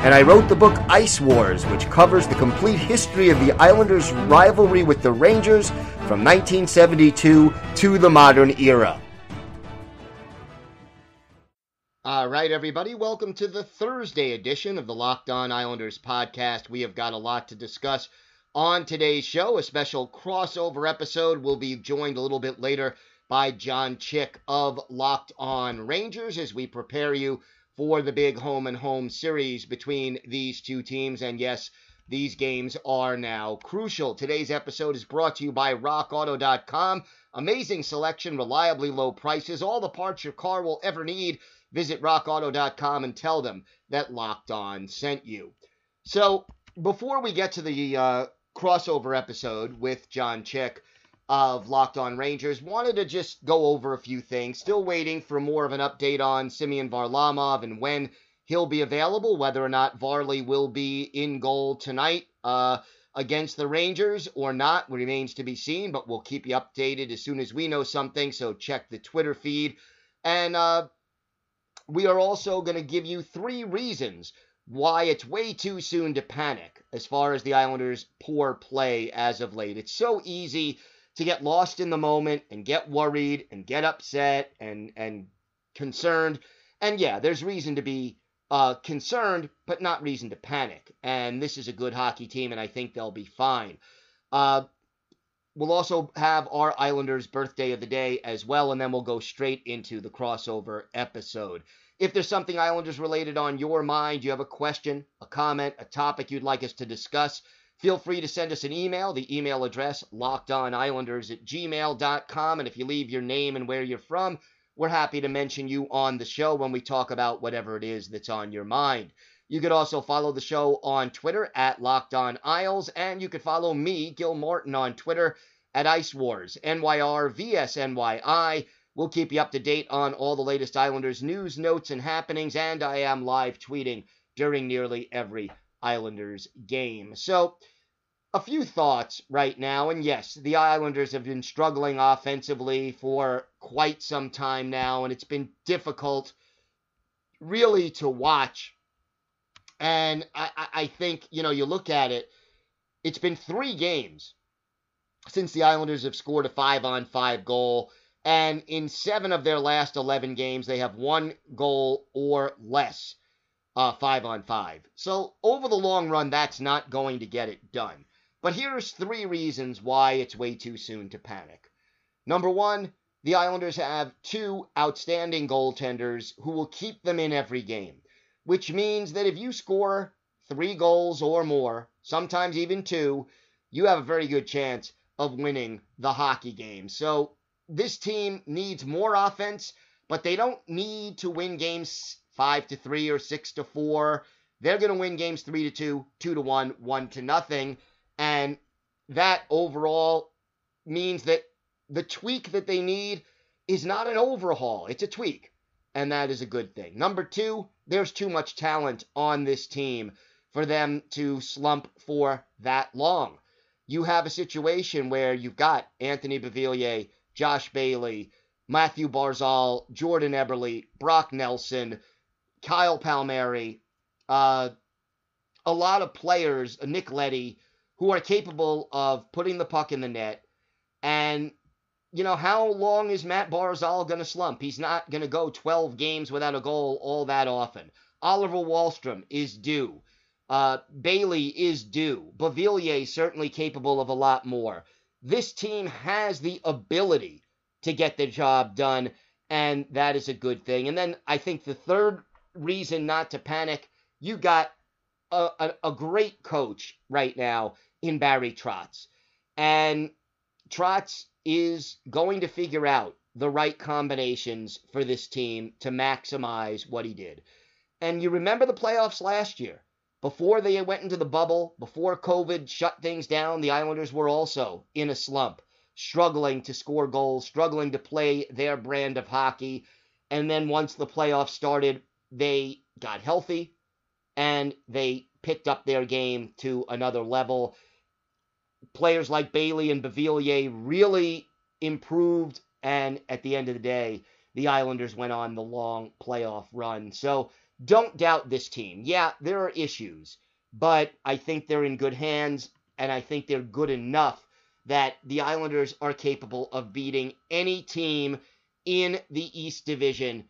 and I wrote the book Ice Wars, which covers the complete history of the Islanders' rivalry with the Rangers from 1972 to the modern era. All right, everybody, welcome to the Thursday edition of the Locked On Islanders podcast. We have got a lot to discuss on today's show. A special crossover episode. We'll be joined a little bit later by John Chick of Locked On Rangers as we prepare you for the big home and home series between these two teams. And yes, these games are now crucial. Today's episode is brought to you by RockAuto.com. Amazing selection, reliably low prices, all the parts your car will ever need visit rockauto.com and tell them that Locked On sent you. So, before we get to the uh, crossover episode with John Chick of Locked On Rangers, wanted to just go over a few things. Still waiting for more of an update on Semyon Varlamov and when he'll be available, whether or not Varley will be in goal tonight. Uh, against the Rangers or not remains to be seen, but we'll keep you updated as soon as we know something. So check the Twitter feed. And uh, we are also going to give you three reasons why it's way too soon to panic as far as the Islanders' poor play as of late. It's so easy to get lost in the moment and get worried and get upset and and concerned. And yeah, there's reason to be uh, concerned, but not reason to panic. And this is a good hockey team, and I think they'll be fine. Uh, we'll also have our Islanders' birthday of the day as well, and then we'll go straight into the crossover episode. If there's something Islanders related on your mind, you have a question, a comment, a topic you'd like us to discuss, feel free to send us an email. The email address, lockedonislanders at gmail.com. And if you leave your name and where you're from, we're happy to mention you on the show when we talk about whatever it is that's on your mind. You could also follow the show on Twitter at Locked On Isles, and you could follow me, Gil Martin, on Twitter at Ice Wars, NYR VSNYI. We'll keep you up to date on all the latest Islanders news, notes, and happenings, and I am live tweeting during nearly every Islanders game. So, a few thoughts right now, and yes, the Islanders have been struggling offensively for quite some time now, and it's been difficult really to watch and I, I think, you know, you look at it, it's been three games since the Islanders have scored a five on five goal. And in seven of their last 11 games, they have one goal or less uh, five on five. So over the long run, that's not going to get it done. But here's three reasons why it's way too soon to panic. Number one, the Islanders have two outstanding goaltenders who will keep them in every game which means that if you score three goals or more, sometimes even two, you have a very good chance of winning the hockey game. So this team needs more offense, but they don't need to win games five to three or six to four. They're going to win games three to two, two to one, one to nothing. And that overall means that the tweak that they need is not an overhaul, it's a tweak and that is a good thing. Number two, there's too much talent on this team for them to slump for that long. You have a situation where you've got Anthony Beauvillier, Josh Bailey, Matthew Barzal, Jordan Eberle, Brock Nelson, Kyle Palmieri, uh, a lot of players, Nick Leddy, who are capable of putting the puck in the net. And you know, how long is Matt Barzal going to slump? He's not going to go 12 games without a goal all that often. Oliver Wahlstrom is due. Uh, Bailey is due. Beauvillier certainly capable of a lot more. This team has the ability to get the job done, and that is a good thing. And then I think the third reason not to panic, you got a, a, a great coach right now in Barry Trotz. And Trotz is going to figure out the right combinations for this team to maximize what he did. And you remember the playoffs last year. Before they went into the bubble, before COVID shut things down, the Islanders were also in a slump, struggling to score goals, struggling to play their brand of hockey. And then once the playoffs started, they got healthy and they picked up their game to another level. Players like Bailey and Beauvillier really improved, and at the end of the day, the Islanders went on the long playoff run. So don't doubt this team. Yeah, there are issues, but I think they're in good hands, and I think they're good enough that the Islanders are capable of beating any team in the East Division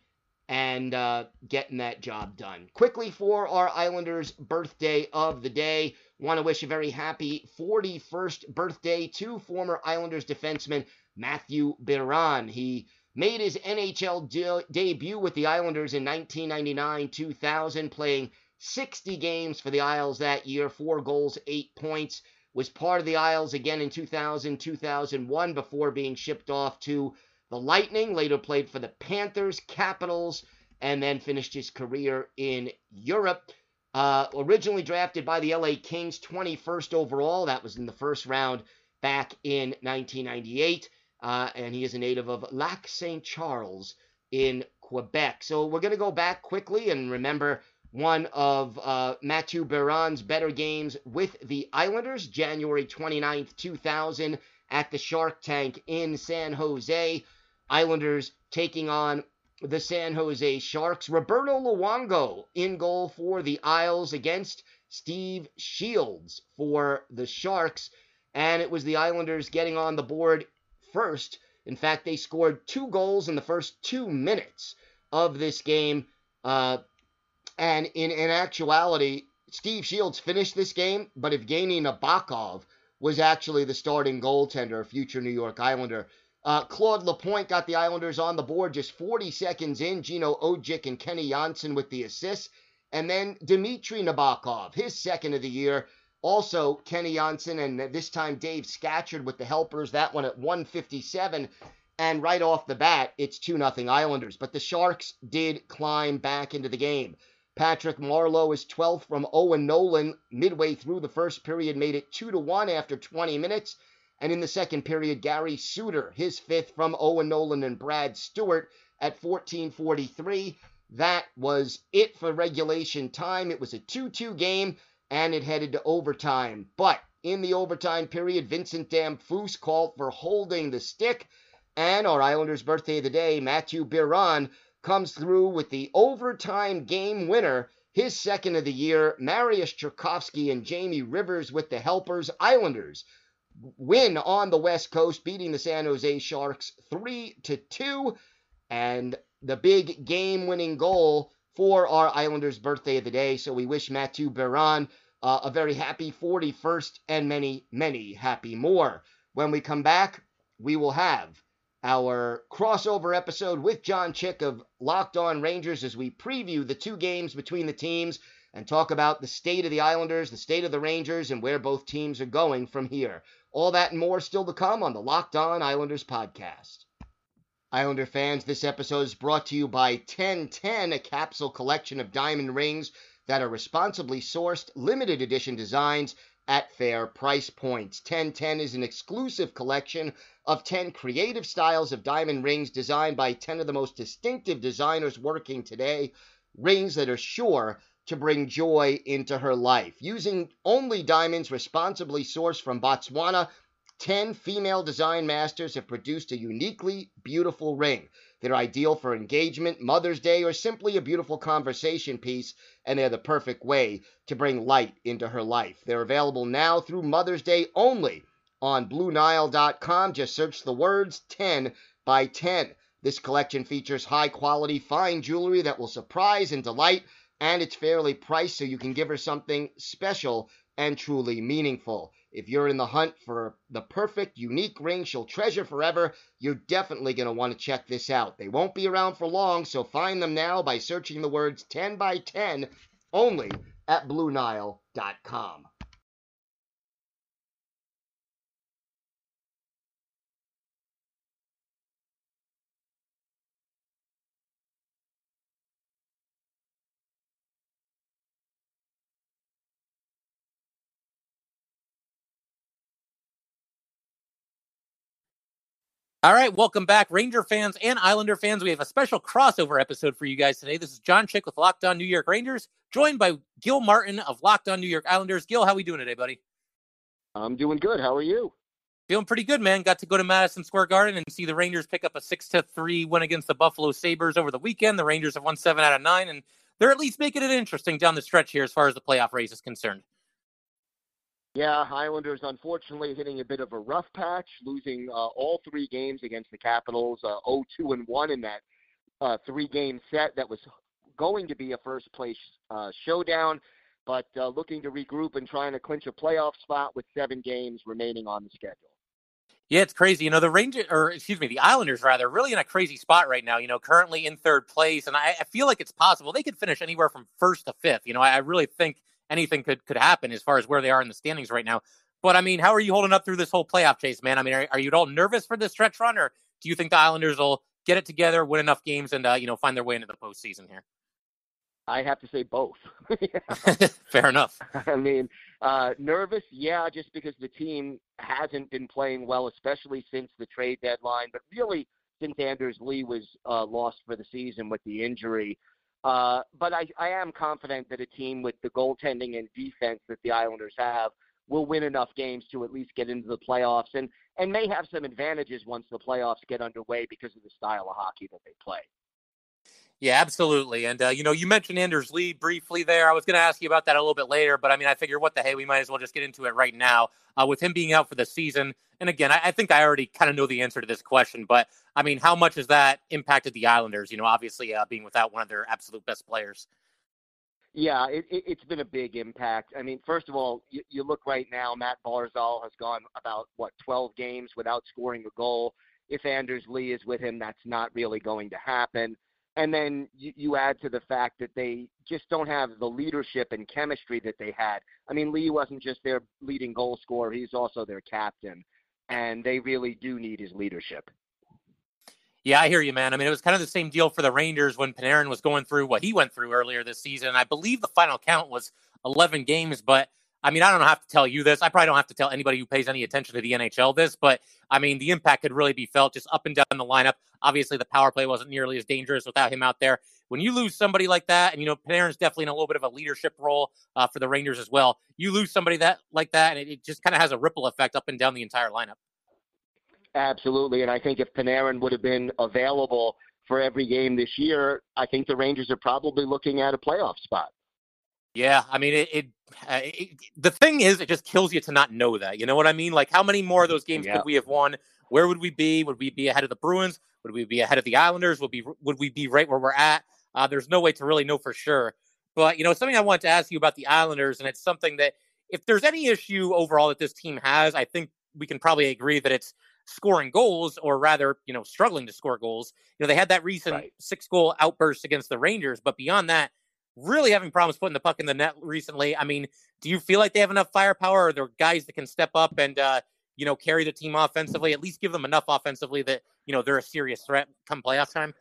and uh, getting that job done. Quickly for our Islanders' birthday of the day, want to wish a very happy 41st birthday to former Islanders defenseman Matthew Biron. He made his NHL de- debut with the Islanders in 1999 2000, playing 60 games for the Isles that year, four goals, eight points. Was part of the Isles again in 2000 2001 before being shipped off to the Lightning. Later played for the Panthers, Capitals, and then finished his career in Europe. Uh, originally drafted by the LA Kings, 21st overall. That was in the first round back in 1998 uh, and he is a native of Lac Saint Charles in Quebec. So we're going to go back quickly and remember one of uh, Mathieu better games with the Islanders, January 29th, 2000, at the Shark Tank in San Jose. Islanders taking on the San Jose Sharks. Roberto Luongo in goal for the Isles against Steve Shields for the Sharks. And it was the Islanders getting on the board first. In fact, they scored two goals in the first two minutes of this game. Uh, and in, in actuality, Steve Shields finished this game, but Evgeny Nabokov was actually the starting goaltender, future New York Islander. Uh, Claude Lapointe got the Islanders on the board just 40 seconds in. Gino Odjick and Kenny Jonsson with the assists. And then Dmitry Nabokov, his second of the year, also, Kenny Jonsson and this time Dave Scatchard with the helpers. That one at 157. And right off the bat, it's 2 0 Islanders. But the Sharks did climb back into the game. Patrick Marleau is 12th from Owen Nolan midway through the first period, made it 2 to 1 after 20 minutes. And in the second period, Gary Suter, his fifth from Owen Nolan and Brad Stuart at 14:43. That was it for regulation time. It was a 2-2 game and it headed to overtime. But in the overtime period, Vincent Damphousse called for holding the stick, and our Islanders' birthday of the day, Matthew Biron, comes through with the overtime game winner, his second of the year. Mariusz Czerkawski and Jamie Rivers with the helpers. Islanders win on the West Coast, beating the San Jose Sharks 3 to 2. And the big game winning goal for our Islanders' birthday of the day. So we wish Mathieu Biron uh, a very happy 41st and many, many happy more. When we come back, we will have our crossover episode with John Chick of Locked On Rangers as we preview the two games between the teams and talk about the state of the Islanders, the state of the Rangers, and where both teams are going from here. All that and more still to come on the Locked On Islanders podcast. Islander fans, this episode is brought to you by 1010, a capsule collection of diamond rings that are responsibly sourced, limited edition designs at fair price points. 1010 is an exclusive collection of 10 creative styles of diamond rings designed by 10 of the most distinctive designers working today. Rings that are sure to bring joy into her life. Using only diamonds responsibly sourced from Botswana 10 female design masters have produced a uniquely beautiful ring. They're ideal for engagement, Mother's Day, or simply a beautiful conversation piece, and they're the perfect way to bring light into her life. They're available now through Mother's Day only on BlueNile.com. Just search the words 10 by 10. This collection features high quality, fine jewelry that will surprise and delight, and it's fairly priced so you can give her something special and truly meaningful. If you're in the hunt for the perfect, unique ring she'll treasure forever, you're definitely going to want to check this out. They won't be around for long, so find them now by searching the words 10 by 10 only at BlueNile.com. All right, welcome back, Ranger fans and Islander fans. We have a special crossover episode for you guys today. This is John Chick with Locked On New York Rangers, joined by Gil Martin of Locked On New York Islanders. Gil, how are we doing today, buddy? I'm doing good. How are you? Feeling pretty good, man. Got to go to Madison Square Garden and see the Rangers pick up a six to three win against the Buffalo Sabres over the weekend. The Rangers have won seven out of nine, and they're at least making it interesting down the stretch here as far as the playoff race is concerned. Yeah, Islanders unfortunately hitting a bit of a rough patch, losing uh, all three games against the Capitals, uh, 0-2 and 1 in that uh, three-game set that was going to be a first place uh, showdown, but uh, looking to regroup and trying to clinch a playoff spot with seven games remaining on the schedule. Yeah, it's crazy. You know, the Rangers, or excuse me, the Islanders rather, really in a crazy spot right now. You know, currently in third place, and I, I feel like it's possible they could finish anywhere from first to fifth. You know, I, I really think anything could could happen as far as where they are in the standings right now. But I mean, how are you holding up through this whole playoff chase, man? I mean, are, are you at all nervous for this stretch run, or do you think the Islanders will get it together, win enough games, and uh, you know find their way into the postseason here? I have to say both. Fair enough. I mean, uh, nervous, yeah, just because the team hasn't been playing well, especially since the trade deadline, but really since Anders Lee was uh, lost for the season with the injury. Uh, but I, I am confident that a team with the goaltending and defense that the Islanders have will win enough games to at least get into the playoffs and, and may have some advantages once the playoffs get underway because of the style of hockey that they play. Yeah, absolutely. And, uh, you know, you mentioned Anders Lee briefly there. I was going to ask you about that a little bit later, but I mean, I figure what the hey, we might as well just get into it right now. Uh, with him being out for the season, and again, I, I think I already kind of know the answer to this question, but I mean, how much has that impacted the Islanders? You know, obviously uh, being without one of their absolute best players. Yeah, it, it, has been a big impact. I mean, first of all, you, you look right now, Matt Barzal has gone about, what, 12 games without scoring a goal. If Anders Lee is with him, that's not really going to happen. And then you, you add to the fact that they just don't have the leadership and chemistry that they had. I mean, Lee wasn't just their leading goal scorer, he's also their captain. And they really do need his leadership. Yeah, I hear you, man. I mean, it was kind of the same deal for the Rangers when Panarin was going through what he went through earlier this season. I believe the final count was 11 games, but I mean, I don't have to tell you this. I probably don't have to tell anybody who pays any attention to the NHL this, but I mean, the impact could really be felt just up and down the lineup. Obviously, the power play wasn't nearly as dangerous without him out there. When you lose somebody like that, and you know, Panarin's definitely in a little bit of a leadership role uh, for the Rangers as well. You lose somebody that like that, and it, it just kind of has a ripple effect up and down the entire lineup. Absolutely, and I think if Panarin would have been available for every game this year, I think the Rangers are probably looking at a playoff spot. Yeah, I mean, it, it, uh, it, The thing is, it just kills you to not know that. You know what I mean? Like, how many more of those games yeah. could we have won? Where would we be? Would we be ahead of the Bruins? Would we be ahead of the Islanders? Would be Would we be right where we're at? Uh, there's no way to really know for sure. But you know, something I wanted to ask you about the Islanders, and it's something that if there's any issue overall that this team has, I think we can probably agree that it's scoring goals, or rather, you know, struggling to score goals. You know, they had that recent right. six goal outburst against the Rangers, but beyond that, really having problems putting the puck in the net recently. I mean, do you feel like they have enough firepower? Are there guys that can step up and uh, you know carry the team offensively? At least give them enough offensively that you know they're a serious threat come playoff time.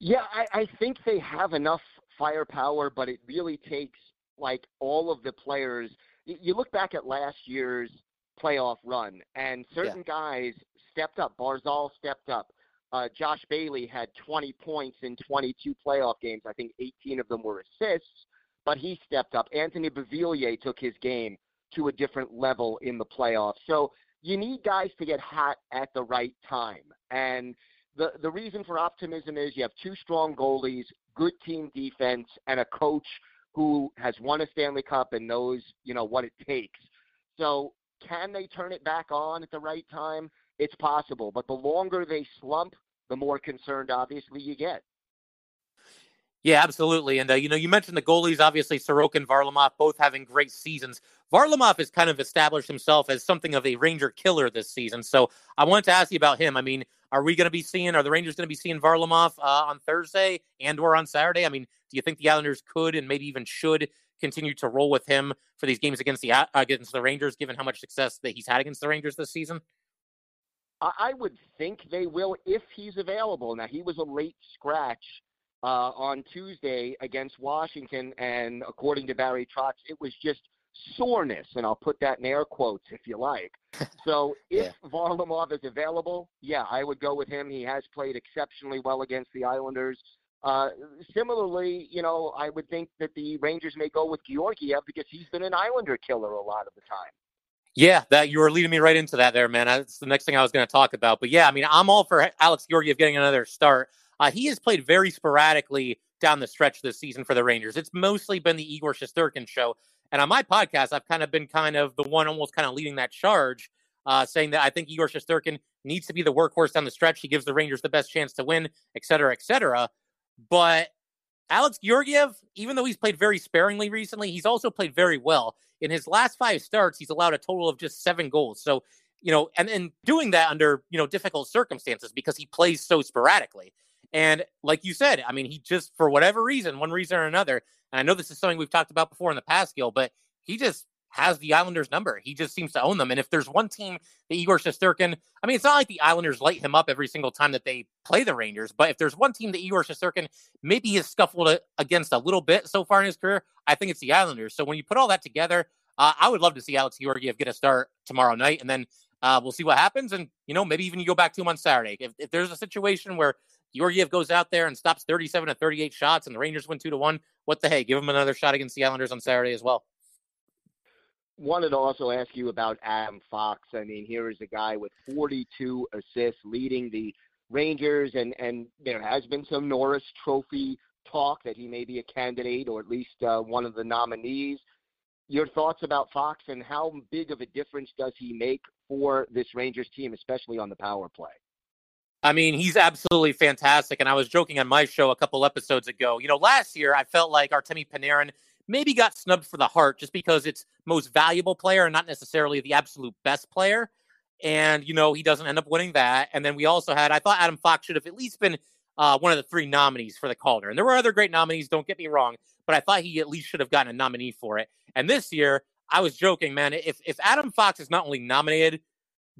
Yeah, I, I think they have enough firepower, but it really takes like all of the players. You look back at last year's playoff run, and certain yeah. guys stepped up. Barzal stepped up. Uh, Josh Bailey had 20 points in 22 playoff games. I think 18 of them were assists, but he stepped up. Anthony Beauvillier took his game to a different level in the playoffs. So you need guys to get hot at the right time. And the the reason for optimism is you have two strong goalies, good team defense, and a coach who has won a Stanley Cup and knows you know what it takes. So can they turn it back on at the right time? It's possible, but the longer they slump, the more concerned, obviously, you get. Yeah, absolutely. And, uh, you know, you mentioned the goalies, obviously, Sorokin and Varlamov both having great seasons. Varlamov has kind of established himself as something of a Ranger killer this season. So I wanted to ask you about him. I mean, are we going to be seeing, are the Rangers going to be seeing Varlamov uh, on Thursday and or on Saturday? I mean, do you think the Islanders could and maybe even should continue to roll with him for these games against the uh, against the Rangers, given how much success that he's had against the Rangers this season? I would think they will if he's available. Now he was a late scratch uh, on Tuesday against Washington, and according to Barry Trotz, it was just soreness, and I'll put that in air quotes if you like. So if yeah. Varlamov is available, yeah, I would go with him. He has played exceptionally well against the Islanders. Uh, similarly, you know, I would think that the Rangers may go with Georgiev because he's been an Islander killer a lot of the time. Yeah, that you were leading me right into that there, man. That's the next thing I was going to talk about. But yeah, I mean, I'm all for Alex Georgiev getting another start. Uh, he has played very sporadically down the stretch this season for the Rangers. It's mostly been the Igor Shesterkin show. And on my podcast, I've kind of been kind of the one almost kind of leading that charge, uh, saying that I think Igor Shesterkin needs to be the workhorse down the stretch. He gives the Rangers the best chance to win, et cetera, et cetera. But Alex Georgiev, even though he's played very sparingly recently, he's also played very well. In his last five starts, he's allowed a total of just seven goals. So, you know, and, and doing that under, you know, difficult circumstances because he plays so sporadically. And like you said, I mean, he just, for whatever reason, one reason or another, and I know this is something we've talked about before in the past, Gil, but he just has the Islanders number. He just seems to own them. And if there's one team that Igor Shesterkin, I mean, it's not like the Islanders light him up every single time that they play the Rangers, but if there's one team that Igor Shesterkin maybe has scuffled against a little bit so far in his career, I think it's the Islanders. So when you put all that together, uh, I would love to see Alex Georgiev get a start tomorrow night, and then uh, we'll see what happens. And you know, maybe even you go back to him on Saturday. If, if there's a situation where Georgiev goes out there and stops 37 to 38 shots, and the Rangers win two to one. What the hey? Give him another shot against the Islanders on Saturday as well. Wanted to also ask you about Adam Fox. I mean, here is a guy with 42 assists, leading the Rangers, and and there has been some Norris Trophy talk that he may be a candidate or at least uh, one of the nominees. Your thoughts about Fox and how big of a difference does he make for this Rangers team, especially on the power play? I mean, he's absolutely fantastic. And I was joking on my show a couple episodes ago. You know, last year I felt like Artemi Panarin maybe got snubbed for the Hart just because it's most valuable player and not necessarily the absolute best player. And, you know, he doesn't end up winning that. And then we also had, I thought Adam Fox should have at least been uh, one of the three nominees for the Calder. And there were other great nominees, don't get me wrong, but I thought he at least should have gotten a nominee for it. And this year, I was joking, man. If if Adam Fox is not only nominated,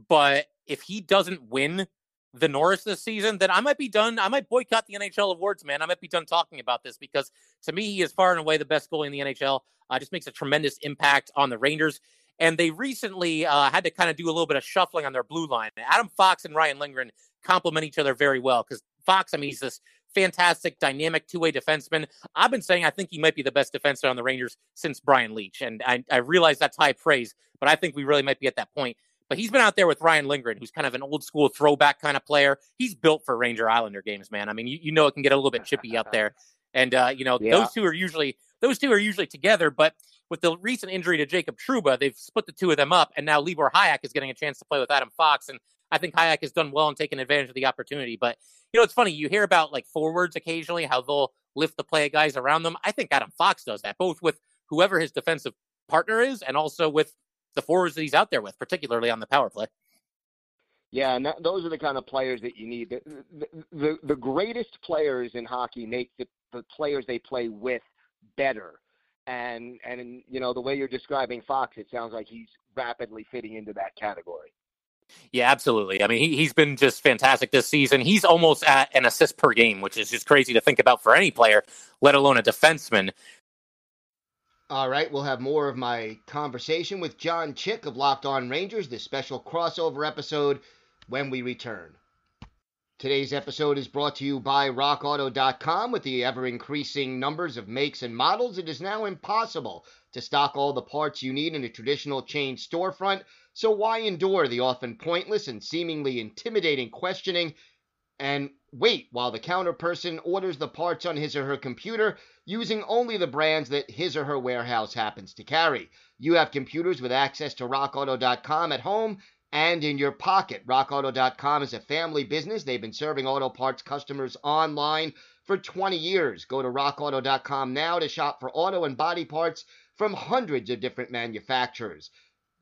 but if he doesn't win the Norris this season, then I might be done. I might boycott the NHL awards, man. I might be done talking about this because to me, he is far and away the best goalie in the NHL. Uh, just makes a tremendous impact on the Rangers. And they recently uh, had to kind of do a little bit of shuffling on their blue line. Adam Fox and Ryan Lindgren complement each other very well because Fox, I mean, he's this fantastic, dynamic two way defenseman. I've been saying I think he might be the best defenseman on the Rangers since Brian Leetch. And I, I realize that's high praise, but I think we really might be at that point. But he's been out there with Ryan Lindgren, who's kind of an old school throwback kind of player. He's built for Ranger Islander games, man. I mean, you, you know it can get a little bit chippy out there. And uh, you know, yeah. those two are usually those two are usually together, but with the recent injury to Jacob Trouba, they've split the two of them up, and now Libor Hajek is getting a chance to play with Adam Fox, and I think Hajek has done well in taking advantage of the opportunity. But you know, it's funny you hear about like forwards occasionally how they'll lift the play of guys around them. I think Adam Fox does that both with whoever his defensive partner is, and also with the forwards that he's out there with, particularly on the power play. Yeah, and that, those are the kind of players that you need. The, the, the, greatest players in hockey make the, the players they play with better. And and you know the way you're describing Fox, it sounds like he's rapidly fitting into that category. Yeah, absolutely. I mean, he, he's been just fantastic this season. He's almost at an assist per game, which is just crazy to think about for any player, let alone a defenseman. All right, we'll have more of my conversation with John Chick of Locked On Rangers, this special crossover episode, when we return. Today's episode is brought to you by RockAuto.com. With the ever increasing numbers of makes and models, it is now impossible to stock all the parts you need in a traditional chain storefront. So, why endure the often pointless and seemingly intimidating questioning and wait while the counter person orders the parts on his or her computer using only the brands that his or her warehouse happens to carry. You have computers with access to rockauto.com at home and in your pocket. RockAuto.com is a family business. They've been serving auto parts customers online for 20 years. Go to RockAuto.com now to shop for auto and body parts from hundreds of different manufacturers.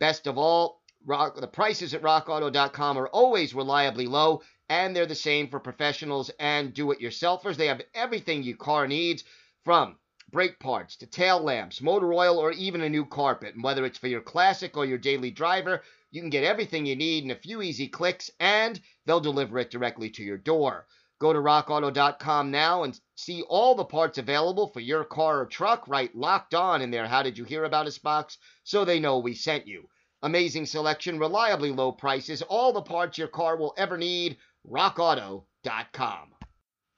Best of all, rock, the prices at RockAuto.com are always reliably low and they're the same for professionals and do-it-yourselfers. They have everything your car needs, from brake parts to tail lamps, motor oil, or even a new carpet. And whether it's for your classic or your daily driver, you can get everything you need in a few easy clicks, and they'll deliver it directly to your door. Go to rockauto.com now and see all the parts available for your car or truck right locked on in their How Did You Hear About Us box so they know we sent you. Amazing selection, reliably low prices, all the parts your car will ever need. RockAuto.com.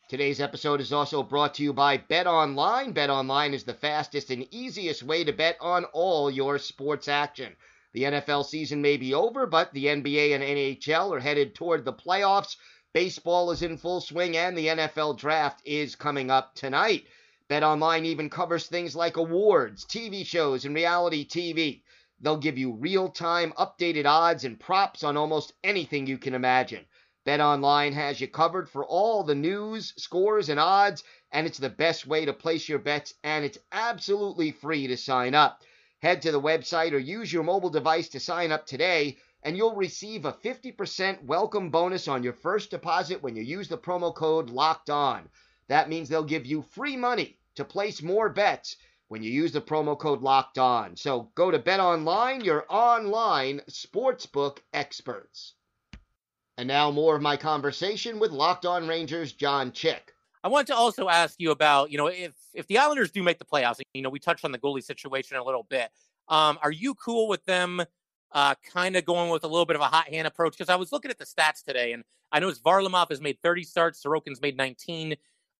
Today's episode is also brought to you by Bet Online. Bet Online is the fastest and easiest way to bet on all your sports action. The NFL season may be over, but the NBA and NHL are headed toward the playoffs. Baseball is in full swing and the NFL draft is coming up tonight. BetOnline even covers things like awards, TV shows, and reality TV. They'll give you real-time updated odds and props on almost anything you can imagine. BetOnline has you covered for all the news, scores, and odds, and it's the best way to place your bets, and it's absolutely free to sign up. Head to the website or use your mobile device to sign up today and you'll receive a 50% welcome bonus on your first deposit when you use the promo code locked on. That means they'll give you free money to place more bets when you use the promo code locked on. So go to BetOnline, your online sportsbook experts. And now more of my conversation with Locked On Rangers John Chick. I want to also ask you about, you know, if if the Islanders do make the playoffs, you know, we touched on the goalie situation a little bit. Um, are you cool with them uh, kind of going with a little bit of a hot hand approach because I was looking at the stats today, and I noticed Varlamov has made 30 starts, Sorokin's made 19.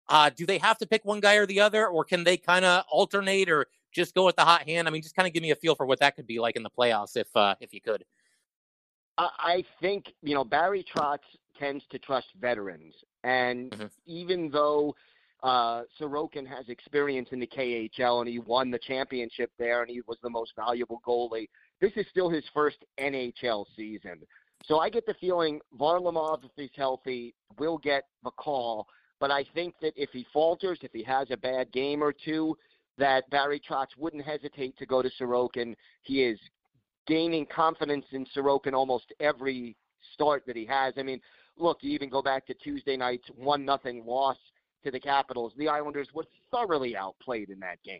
Uh, do they have to pick one guy or the other, or can they kind of alternate, or just go with the hot hand? I mean, just kind of give me a feel for what that could be like in the playoffs, if uh, if you could. I think you know Barry Trotz tends to trust veterans, and mm-hmm. even though uh, Sorokin has experience in the KHL and he won the championship there, and he was the most valuable goalie this is still his first NHL season. So I get the feeling Varlamov, if he's healthy, will get the call. But I think that if he falters, if he has a bad game or two, that Barry Trotz wouldn't hesitate to go to Sorokin. He is gaining confidence in Sorokin almost every start that he has. I mean, look, you even go back to Tuesday night's one nothing loss to the Capitals. The Islanders were thoroughly outplayed in that game.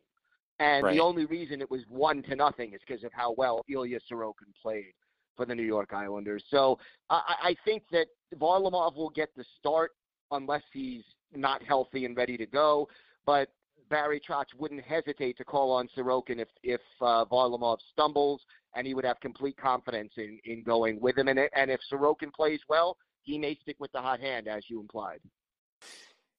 And right. the only reason it was one to nothing is because of how well Ilya Sorokin played for the New York Islanders. So I, I think that Varlamov will get the start unless he's not healthy and ready to go. But Barry Trotz wouldn't hesitate to call on Sorokin if if uh, Varlamov stumbles, and he would have complete confidence in in going with him. And and if Sorokin plays well, he may stick with the hot hand, as you implied.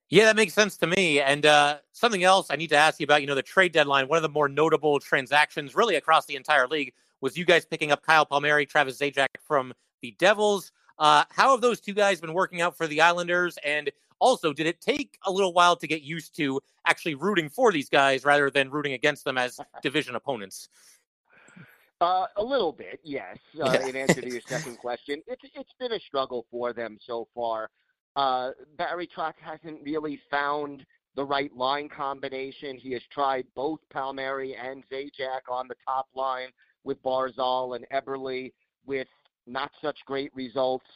Yeah, that makes sense to me. And uh, something else I need to ask you about, you know, the trade deadline, one of the more notable transactions really across the entire league was you guys picking up Kyle Palmieri, Travis Zajac from the Devils. Uh, how have those two guys been working out for the Islanders? And also, did it take a little while to get used to actually rooting for these guys rather than rooting against them as division opponents? Uh, a little bit, yes. Uh, in answer to your second question, it's it's been a struggle for them so far. Uh, Barry Trotz hasn't really found the right line combination. He has tried both Palmieri and Zajac on the top line with Barzal and Eberle with not such great results.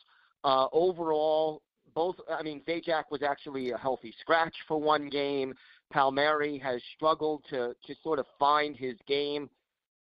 Uh, overall, both, I mean, Zajac was actually a healthy scratch for one game. Palmieri has struggled to, to sort of find his game.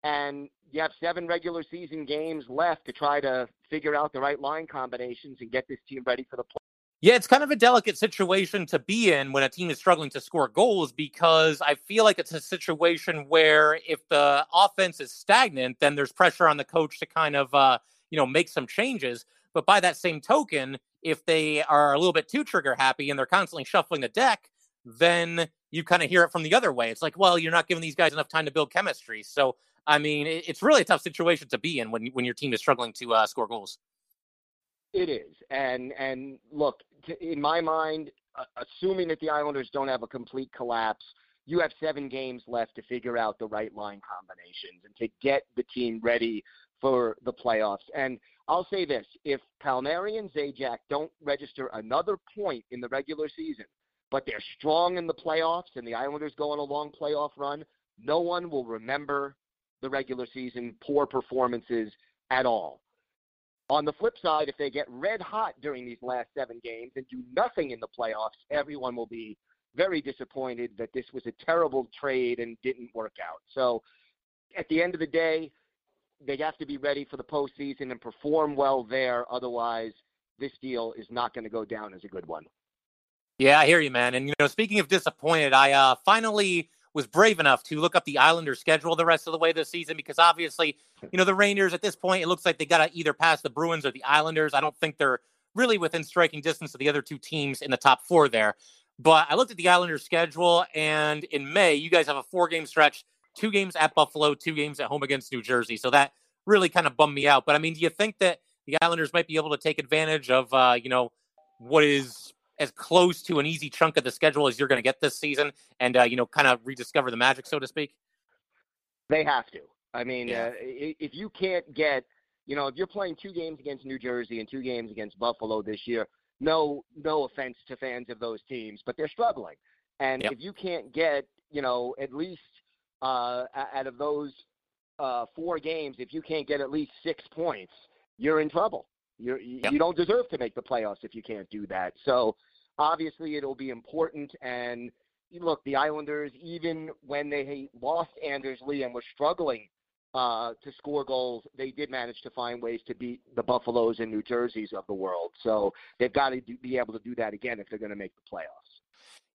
And you have seven regular season games left to try to figure out the right line combinations and get this team ready for the play. Yeah, it's kind of a delicate situation to be in when a team is struggling to score goals because I feel like it's a situation where if the offense is stagnant, then there's pressure on the coach to kind of, uh, you know, make some changes. But by that same token, if they are a little bit too trigger happy and they're constantly shuffling the deck, then you kind of hear it from the other way. It's like, well, you're not giving these guys enough time to build chemistry. So, I mean, it's really a tough situation to be in when when your team is struggling to uh, score goals. It is, and and look, in my mind, assuming that the Islanders don't have a complete collapse, you have seven games left to figure out the right line combinations and to get the team ready for the playoffs. And I'll say this: if Palmieri and Zajac don't register another point in the regular season, but they're strong in the playoffs and the Islanders go on a long playoff run, no one will remember the regular season poor performances at all. On the flip side, if they get red hot during these last seven games and do nothing in the playoffs, everyone will be very disappointed that this was a terrible trade and didn't work out. So at the end of the day, they have to be ready for the postseason and perform well there. Otherwise, this deal is not going to go down as a good one. Yeah, I hear you, man. And you know, speaking of disappointed, I uh, finally was brave enough to look up the Islanders' schedule the rest of the way this season because obviously, you know, the Rangers at this point, it looks like they got to either pass the Bruins or the Islanders. I don't think they're really within striking distance of the other two teams in the top four there. But I looked at the Islanders' schedule, and in May, you guys have a four game stretch two games at Buffalo, two games at home against New Jersey. So that really kind of bummed me out. But I mean, do you think that the Islanders might be able to take advantage of, uh, you know, what is as close to an easy chunk of the schedule as you're going to get this season and, uh, you know, kind of rediscover the magic, so to speak? They have to. I mean, yeah. uh, if you can't get, you know, if you're playing two games against New Jersey and two games against Buffalo this year, no, no offense to fans of those teams, but they're struggling. And yep. if you can't get, you know, at least uh, out of those uh, four games, if you can't get at least six points, you're in trouble. You're, yep. You don't deserve to make the playoffs if you can't do that. So obviously it'll be important. And look, the Islanders, even when they lost Anders Lee and were struggling uh, to score goals, they did manage to find ways to beat the Buffaloes and New Jerseys of the world. So they've got to do, be able to do that again if they're going to make the playoffs.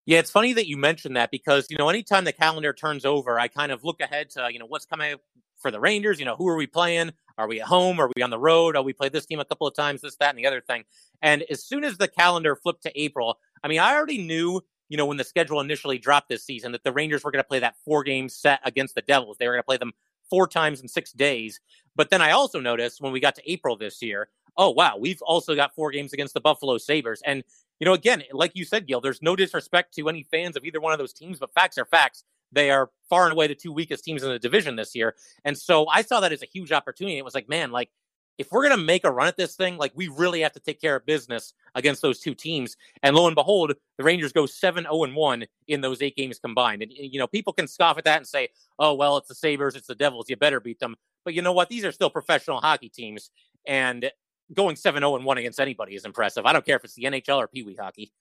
Yeah, it's funny that you mentioned that because, you know, anytime the calendar turns over, I kind of look ahead to, you know, what's coming for the Rangers. You know, who are we playing? Are we at home? Are we on the road? Are we played this team a couple of times, this, that, and the other thing. And as soon as the calendar flipped to April, I mean, I already knew, you know, when the schedule initially dropped this season that the Rangers were going to play that four game set against the Devils. They were going to play them four times in six days. But then I also noticed when we got to April this year, oh, wow, we've also got four games against the Buffalo Sabres. And you know, again, like you said, Gil, there's no disrespect to any fans of either one of those teams, but facts are facts. They are far and away the two weakest teams in the division this year. And so I saw that as a huge opportunity. It was like, man, like if we're going to make a run at this thing, like we really have to take care of business against those two teams. And lo and behold, the Rangers go 7 0 1 in those eight games combined. And, you know, people can scoff at that and say, oh, well, it's the Sabres, it's the Devils, you better beat them. But you know what? These are still professional hockey teams. And going 7 0 1 against anybody is impressive. I don't care if it's the NHL or Pee Wee hockey.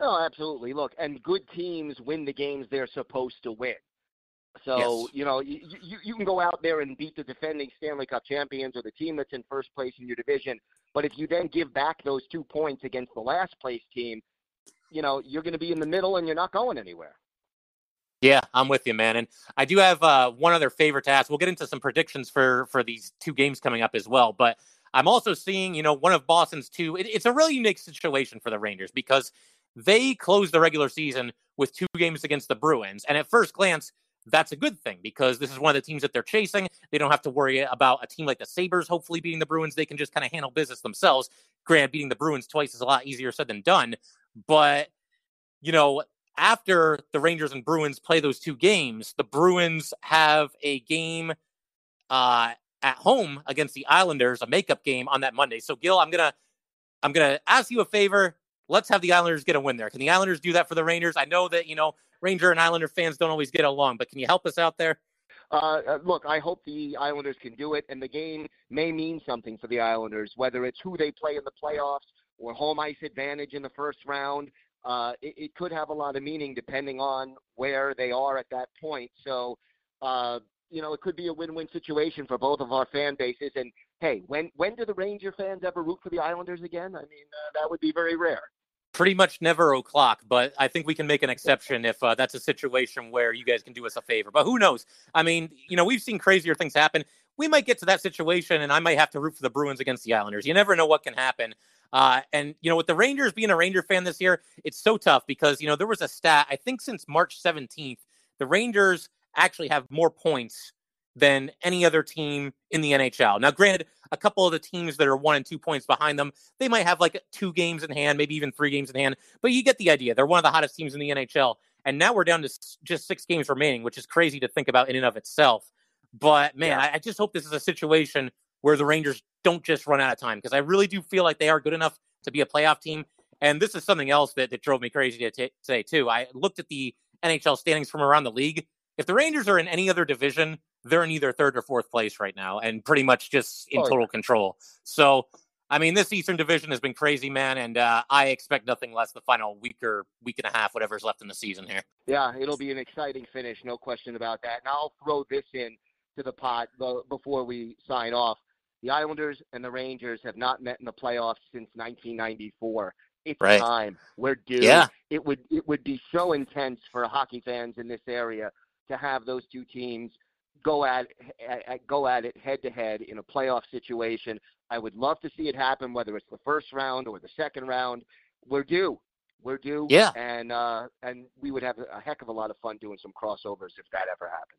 Oh, absolutely. Look, and good teams win the games they're supposed to win. So, yes. you know, you, you, you can go out there and beat the defending Stanley Cup champions or the team that's in first place in your division. But if you then give back those two points against the last place team, you know, you're going to be in the middle and you're not going anywhere. Yeah, I'm with you, man. And I do have uh, one other favor to ask. We'll get into some predictions for for these two games coming up as well. But I'm also seeing, you know, one of Boston's two. It, it's a really unique situation for the Rangers because they closed the regular season with two games against the Bruins. And at first glance, that's a good thing because this is one of the teams that they're chasing. They don't have to worry about a team like the Sabres hopefully beating the Bruins. They can just kind of handle business themselves. Grant beating the Bruins twice is a lot easier said than done. But, you know, after the Rangers and Bruins play those two games, the Bruins have a game uh, at home against the Islanders, a makeup game on that Monday. So Gil, I'm gonna I'm gonna ask you a favor. Let's have the Islanders get a win there. Can the Islanders do that for the Rangers? I know that you know Ranger and Islander fans don't always get along, but can you help us out there? Uh, uh, look, I hope the Islanders can do it, and the game may mean something for the Islanders, whether it's who they play in the playoffs or home ice advantage in the first round. Uh, it, it could have a lot of meaning depending on where they are at that point. So, uh, you know, it could be a win-win situation for both of our fan bases. And hey, when when do the Ranger fans ever root for the Islanders again? I mean, uh, that would be very rare. Pretty much never o'clock, but I think we can make an exception if uh, that's a situation where you guys can do us a favor. But who knows? I mean, you know, we've seen crazier things happen. We might get to that situation, and I might have to root for the Bruins against the Islanders. You never know what can happen. Uh, and you know, with the Rangers being a Ranger fan this year, it's so tough because you know there was a stat I think since March 17th, the Rangers actually have more points than any other team in the NHL. Now, granted, a couple of the teams that are one and two points behind them, they might have like two games in hand, maybe even three games in hand, but you get the idea. They're one of the hottest teams in the NHL. And now we're down to just six games remaining, which is crazy to think about in and of itself. But man, yeah. I, I just hope this is a situation where the Rangers don't just run out of time because I really do feel like they are good enough to be a playoff team. And this is something else that, that drove me crazy to t- say, too. I looked at the NHL standings from around the league. If the Rangers are in any other division, they're in either third or fourth place right now and pretty much just in oh, total yeah. control. So, I mean, this Eastern Division has been crazy, man, and uh, I expect nothing less the final week or week and a half, whatever's left in the season here. Yeah, it'll be an exciting finish, no question about that. And I'll throw this in to the pot before we sign off. The Islanders and the Rangers have not met in the playoffs since 1994. It's right. time. We're due. Yeah. It would it would be so intense for hockey fans in this area to have those two teams go at, at go at it head to head in a playoff situation. I would love to see it happen, whether it's the first round or the second round. We're due. We're due. Yeah. And uh, and we would have a heck of a lot of fun doing some crossovers if that ever happened.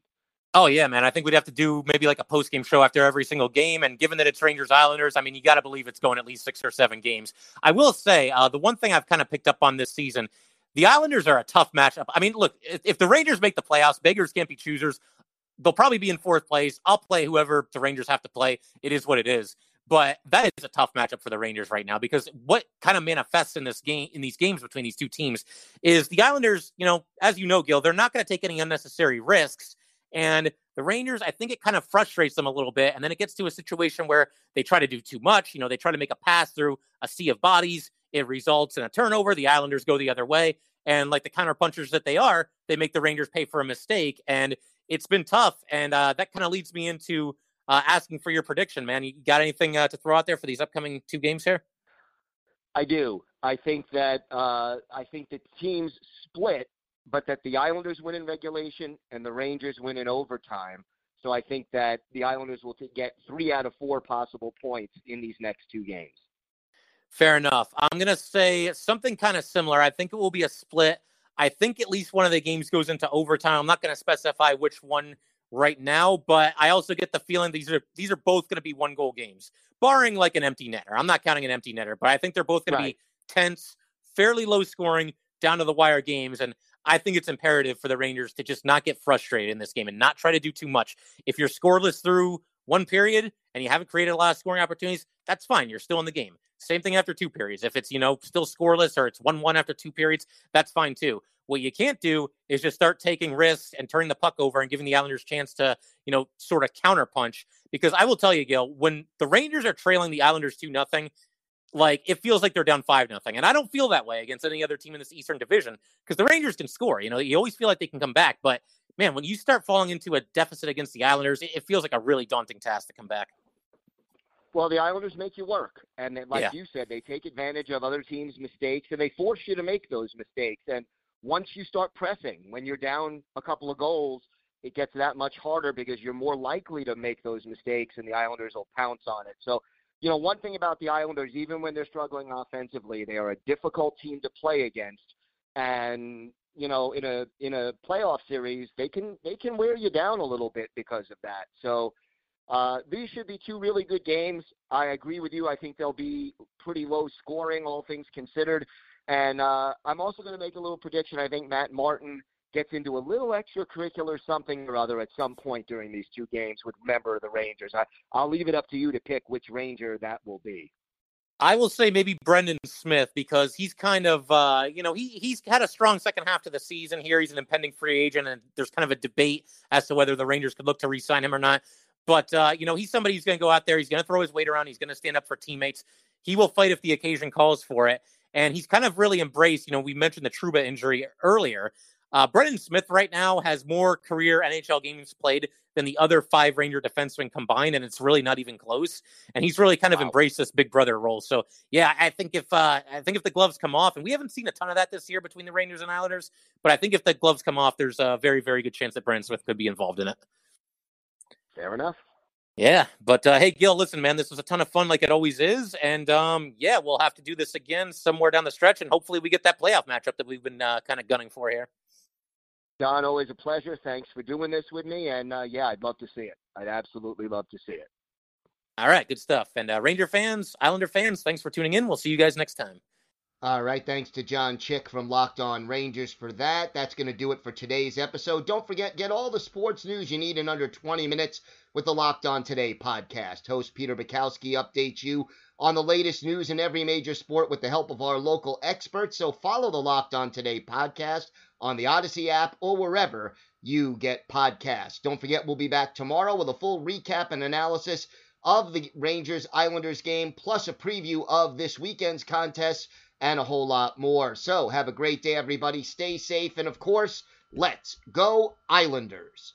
Oh yeah, man. I think we'd have to do maybe like a post game show after every single game. And given that it's Rangers Islanders, I mean, you got to believe it's going at least six or seven games. I will say uh, the one thing I've kind of picked up on this season, the Islanders are a tough matchup. I mean, look, if, if the Rangers make the playoffs, beggars can't be choosers. They'll probably be in fourth place. I'll play whoever the Rangers have to play. It is what it is. But that is a tough matchup for the Rangers right now because what kind of manifests in this game in these games between these two teams is the Islanders, you know, as you know, Gil, they're not going to take any unnecessary risks. And the Rangers, I think it kind of frustrates them a little bit. And then it gets to a situation where they try to do too much. You know, they try to make a pass through a sea of bodies. It results in a turnover. The Islanders go the other way. And like the counterpunchers that they are, they make the Rangers pay for a mistake. And it's been tough. And uh, that kind of leads me into uh, asking for your prediction, man. You got anything uh, to throw out there for these upcoming two games here? I do. I think that uh, I think the teams split but that the Islanders win in regulation and the Rangers win in overtime. So I think that the Islanders will get three out of four possible points in these next two games. Fair enough. I'm going to say something kind of similar. I think it will be a split. I think at least one of the games goes into overtime. I'm not going to specify which one right now, but I also get the feeling these are these are both going to be one goal games, barring like an empty netter. I'm not counting an empty netter, but I think they're both going right. to be tense, fairly low scoring, down to the wire games. And I think it's imperative for the Rangers to just not get frustrated in this game and not try to do too much. If you're scoreless through one period and you haven't created a lot of scoring opportunities, that's fine. You're still in the game. Same thing after two periods. If it's, you know, still scoreless or it's 1 1 after two periods, that's fine too. What you can't do is just start taking risks and turning the puck over and giving the Islanders chance to, you know, sort of counterpunch. Because I will tell you, Gil, when the Rangers are trailing the Islanders 2 nothing, like it feels like they're down five nothing, and I don't feel that way against any other team in this Eastern Division because the Rangers can score. You know, you always feel like they can come back, but man, when you start falling into a deficit against the Islanders, it, feels like a really daunting task to come back. Well, the Islanders make you work, and they, like yeah. you said, they take advantage of other teams' mistakes, and they force you to make those mistakes. And once you start pressing, when you're down a couple of goals, it gets that much harder because you're more likely to make those mistakes, and the Islanders will pounce on it. So you know, one thing about the Islanders, even when they're struggling offensively, they are a difficult team to play against. And you know, in a in a playoff series, they can they can wear you down a little bit because of that. So uh, these should be two really good games. I agree with you. I think they'll be pretty low scoring, all things considered. And uh, I'm also going to make a little prediction. I think Matt Martin gets into a little extracurricular something or other at some point during these two games with member of the Rangers. I, I'll leave it up to you to pick which Ranger that will be. I will say maybe Brendan Smith because he's kind of uh, you know he he's had a strong second half to the season here. He's an impending free agent, and there's kind of a debate as to whether the Rangers could look to re-sign him or not. But uh, you know he's somebody who's going to go out there. He's going to throw his weight around. He's going to stand up for teammates. He will fight if the occasion calls for it. And he's kind of really embraced. You know, we mentioned the Trouba injury earlier. Uh, Brendan Smith right now has more career NHL games played than the other five Ranger defensemen combined, and it's really not even close. And he's really kind of wow. embraced this big brother role. So yeah, I think if uh, I think if the gloves come off, and we haven't seen a ton of that this year between the Rangers and Islanders, but I think if the gloves come off, there's a very very good chance that Brendan Smith could be involved in it. Fair enough. Yeah, but uh, hey, Gil, listen, man, this was a ton of fun, like it always is, and um, yeah, we'll have to do this again somewhere down the stretch, and hopefully we get that playoff matchup that we've been uh, kind of gunning for here. Don, always a pleasure. Thanks for doing this with me. And uh, yeah, I'd love to see it. I'd absolutely love to see it. All right, good stuff. And uh, Ranger fans, Islander fans, thanks for tuning in. We'll see you guys next time. All right, thanks to John Chick from Locked On Rangers for that. That's going to do it for today's episode. Don't forget, get all the sports news you need in under 20 minutes with the Locked On Today podcast. Host Peter Bukowski updates you on the latest news in every major sport with the help of our local experts. So follow the Locked On Today podcast on the Odyssey app or wherever you get podcasts. Don't forget, we'll be back tomorrow with a full recap and analysis of the Rangers Islanders game, plus a preview of this weekend's contest and a whole lot more. So, have a great day, everybody. Stay safe, and of course, let's go, Islanders.